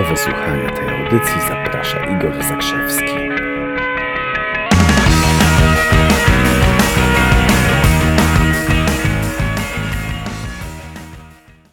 Do wysłuchania tej audycji zaprasza Igor Zakrzewski.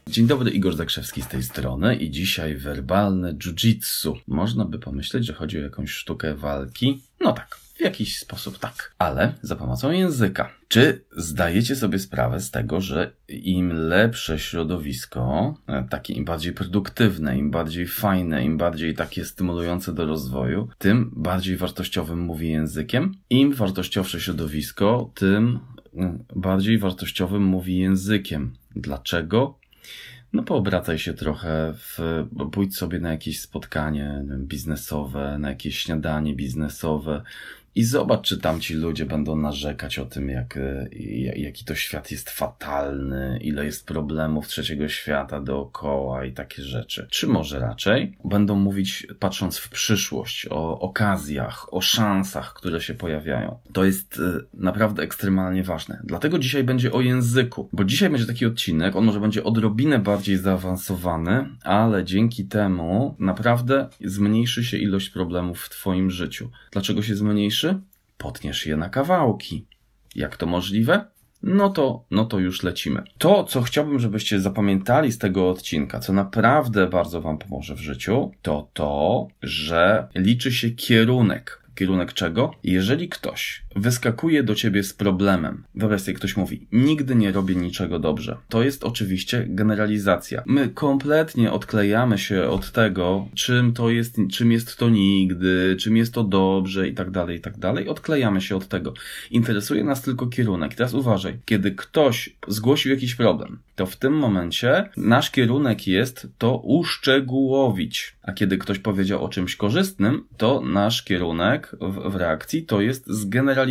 Dzień dobry, Igor Zakrzewski z tej strony i dzisiaj werbalne jiu-jitsu. Można by pomyśleć, że chodzi o jakąś sztukę walki. No tak, w jakiś sposób tak, ale za pomocą języka. Czy zdajecie sobie sprawę z tego, że im lepsze środowisko, e, takie im bardziej produktywne, im bardziej fajne, im bardziej takie stymulujące do rozwoju, tym bardziej wartościowym mówi językiem? Im wartościowsze środowisko, tym e, bardziej wartościowym mówi językiem. Dlaczego? no poobracaj się trochę, w, pójdź sobie na jakieś spotkanie biznesowe, na jakieś śniadanie biznesowe, i zobacz, czy tamci ludzie będą narzekać o tym, jak, e, jaki to świat jest fatalny, ile jest problemów trzeciego świata dookoła i takie rzeczy. Czy może raczej będą mówić, patrząc w przyszłość, o okazjach, o szansach, które się pojawiają. To jest e, naprawdę ekstremalnie ważne. Dlatego dzisiaj będzie o języku, bo dzisiaj będzie taki odcinek, on może będzie odrobinę bardziej zaawansowany, ale dzięki temu naprawdę zmniejszy się ilość problemów w Twoim życiu. Dlaczego się zmniejszy? Potniesz je na kawałki. Jak to możliwe? No to, no to już lecimy. To, co chciałbym, żebyście zapamiętali z tego odcinka, co naprawdę bardzo Wam pomoże w życiu, to to, że liczy się kierunek. Kierunek czego? Jeżeli ktoś wyskakuje do ciebie z problemem, wyobraź sobie, ktoś mówi, nigdy nie robię niczego dobrze. To jest oczywiście generalizacja. My kompletnie odklejamy się od tego, czym to jest, czym jest to nigdy, czym jest to dobrze i tak dalej, i tak dalej. Odklejamy się od tego. Interesuje nas tylko kierunek. Teraz uważaj, kiedy ktoś zgłosił jakiś problem, to w tym momencie nasz kierunek jest to uszczegółowić. A kiedy ktoś powiedział o czymś korzystnym, to nasz kierunek w, w reakcji to jest zgeneralizować,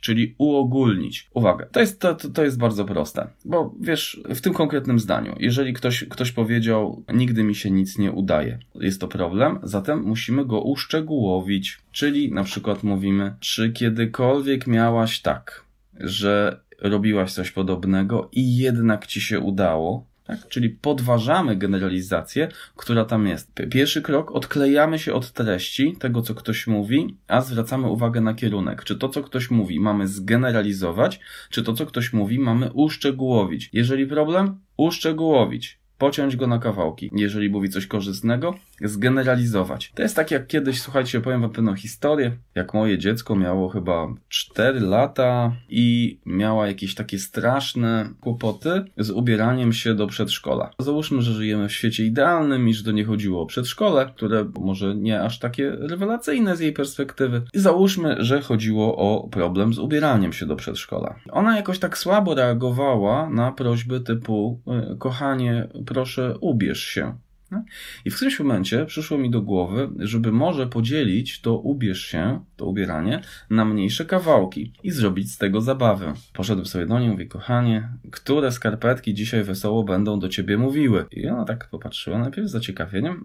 czyli uogólnić. Uwaga, to jest, to, to jest bardzo proste, bo wiesz, w tym konkretnym zdaniu, jeżeli ktoś, ktoś powiedział, nigdy mi się nic nie udaje, jest to problem, zatem musimy go uszczegółowić, czyli na przykład mówimy, czy kiedykolwiek miałaś tak, że robiłaś coś podobnego i jednak ci się udało, tak? Czyli podważamy generalizację, która tam jest. Pierwszy krok, odklejamy się od treści tego, co ktoś mówi, a zwracamy uwagę na kierunek. Czy to, co ktoś mówi, mamy zgeneralizować, czy to, co ktoś mówi, mamy uszczegółowić. Jeżeli problem, uszczegółowić pociąć go na kawałki. Jeżeli mówi coś korzystnego, zgeneralizować. To jest tak jak kiedyś, słuchajcie, opowiem wam pewną historię, jak moje dziecko miało chyba 4 lata i miała jakieś takie straszne kłopoty z ubieraniem się do przedszkola. Załóżmy, że żyjemy w świecie idealnym i że to nie chodziło o przedszkole, które może nie aż takie rewelacyjne z jej perspektywy. I załóżmy, że chodziło o problem z ubieraniem się do przedszkola. Ona jakoś tak słabo reagowała na prośby typu e, kochanie, proszę ubierz się. No. I w którymś momencie przyszło mi do głowy, żeby może podzielić to ubierz się, to ubieranie, na mniejsze kawałki i zrobić z tego zabawę. Poszedłem sobie do niej, mówię, kochanie, które skarpetki dzisiaj wesoło będą do ciebie mówiły? I ona tak popatrzyła najpierw z zaciekawieniem.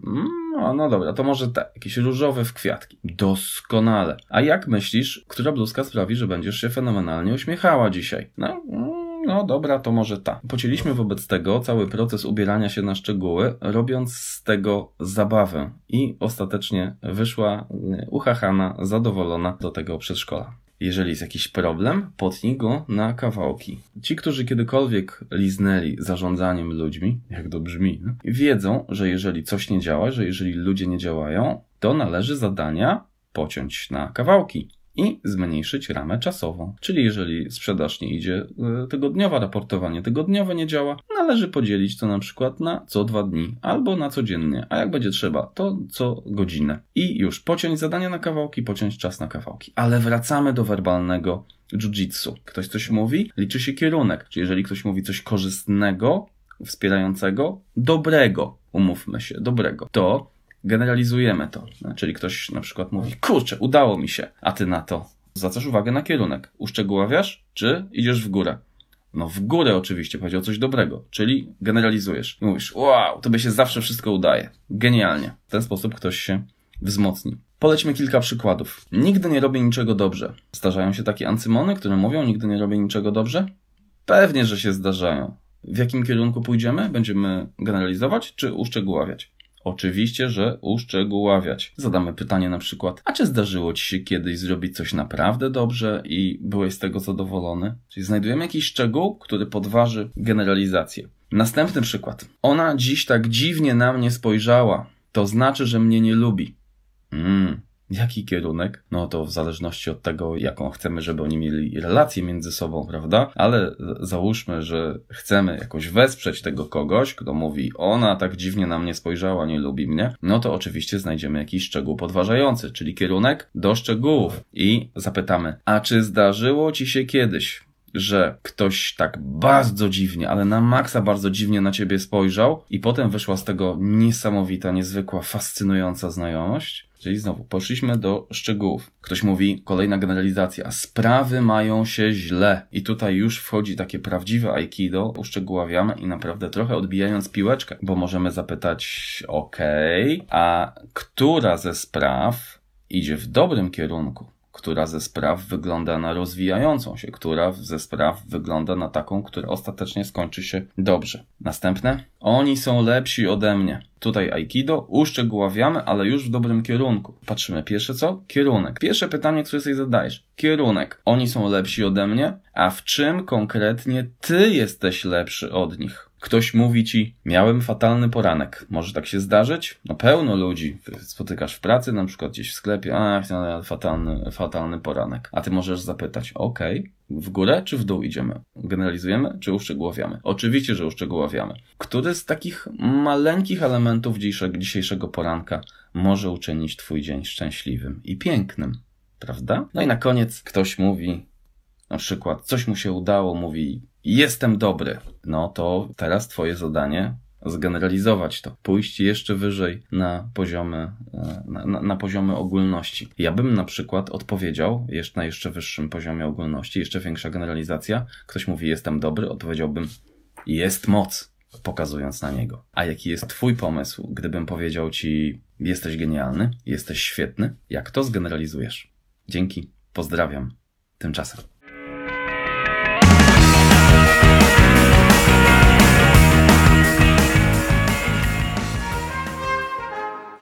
No, no dobra, to może te, jakieś różowe w kwiatki. Doskonale. A jak myślisz, która bluzka sprawi, że będziesz się fenomenalnie uśmiechała dzisiaj? No, mm, no dobra, to może ta. Pocięliśmy wobec tego cały proces ubierania się na szczegóły, robiąc z tego zabawę i ostatecznie wyszła e, uchachana, zadowolona do tego przedszkola. Jeżeli jest jakiś problem, potnij go na kawałki. Ci, którzy kiedykolwiek liznęli zarządzaniem ludźmi, jak to brzmi, no, wiedzą, że jeżeli coś nie działa, że jeżeli ludzie nie działają, to należy zadania pociąć na kawałki i zmniejszyć ramę czasową. Czyli jeżeli sprzedaż nie idzie e, tygodniowa, raportowanie tygodniowe nie działa, należy podzielić to na przykład na co dwa dni albo na codziennie, a jak będzie trzeba, to co godzinę. I już pociąć zadania na kawałki, pociąć czas na kawałki. Ale wracamy do werbalnego jiu-jitsu. Ktoś coś mówi, liczy się kierunek. Czyli jeżeli ktoś mówi coś korzystnego, wspierającego, dobrego, umówmy się, dobrego, to generalizujemy to. Czyli ktoś na przykład mówi, kurczę, udało mi się, a ty na to zwracasz uwagę na kierunek. Uszczegóławiasz, czy idziesz w górę? No w górę oczywiście, powiedział coś dobrego, czyli generalizujesz. Mówisz, wow, to by się zawsze wszystko udaje. Genialnie. W ten sposób ktoś się wzmocni. Polećmy kilka przykładów. Nigdy nie robię niczego dobrze. Zdarzają się takie ancymony, które mówią, nigdy nie robię niczego dobrze? Pewnie, że się zdarzają. W jakim kierunku pójdziemy? Będziemy generalizować czy uszczegóławiać? Oczywiście, że uszczegóławiać. Zadamy pytanie na przykład, a czy zdarzyło ci się kiedyś zrobić coś naprawdę dobrze i byłeś z tego zadowolony? Czyli znajdujemy jakiś szczegół, który podważy generalizację. Następny przykład. Ona dziś tak dziwnie na mnie spojrzała. To znaczy, że mnie nie lubi. Mm, Jaki kierunek? No to w zależności od tego, jaką chcemy, żeby oni mieli relację między sobą, prawda? Ale załóżmy, że chcemy jakoś wesprzeć tego kogoś, kto mówi, ona tak dziwnie na mnie spojrzała, nie lubi mnie, no to oczywiście znajdziemy jakiś szczegół podważający, czyli kierunek do szczegółów i zapytamy, a czy zdarzyło ci się kiedyś, że ktoś tak bardzo dziwnie, ale na maksa bardzo dziwnie na ciebie spojrzał i potem wyszła z tego niesamowita, niezwykła, fascynująca znajomość. Czyli znowu poszliśmy do szczegółów. Ktoś mówi, kolejna generalizacja, sprawy mają się źle. I tutaj już wchodzi takie prawdziwe aikido, uszczegóławiamy i naprawdę trochę odbijając piłeczkę, bo możemy zapytać, ok, a która ze spraw idzie w dobrym kierunku? Która ze spraw wygląda na rozwijającą się, która ze spraw wygląda na taką, która ostatecznie skończy się dobrze. Następne. Oni są lepsi ode mnie. Tutaj Aikido uszczegóławiamy, ale już w dobrym kierunku. Patrzymy. Pierwsze co? Kierunek. Pierwsze pytanie, które sobie zadajesz. Kierunek. Oni są lepsi ode mnie, a w czym konkretnie ty jesteś lepszy od nich? Ktoś mówi ci, miałem fatalny poranek. Może tak się zdarzyć? No pełno ludzi spotykasz w pracy, na przykład gdzieś w sklepie, ach, no, fatalny, fatalny poranek. A ty możesz zapytać, okej, okay, w górę czy w dół idziemy? Generalizujemy czy uszczegóławiamy? Oczywiście, że uszczegóławiamy. Który z takich maleńkich elementów dzisiejszego poranka może uczynić twój dzień szczęśliwym i pięknym? Prawda? No i na koniec ktoś mówi, na przykład coś mu się udało, mówi jestem dobry, no to teraz twoje zadanie zgeneralizować to, pójść jeszcze wyżej na poziomy, e, na, na, poziomy ogólności. Ja bym na przykład odpowiedział jeszcze na jeszcze wyższym poziomie ogólności, jeszcze większa generalizacja. Ktoś mówi jestem dobry, odpowiedziałbym jest moc, pokazując na niego. A jaki jest twój pomysł, gdybym powiedział ci jesteś genialny, jesteś świetny? Jak to zgeneralizujesz? Dzięki, pozdrawiam. Tymczasem.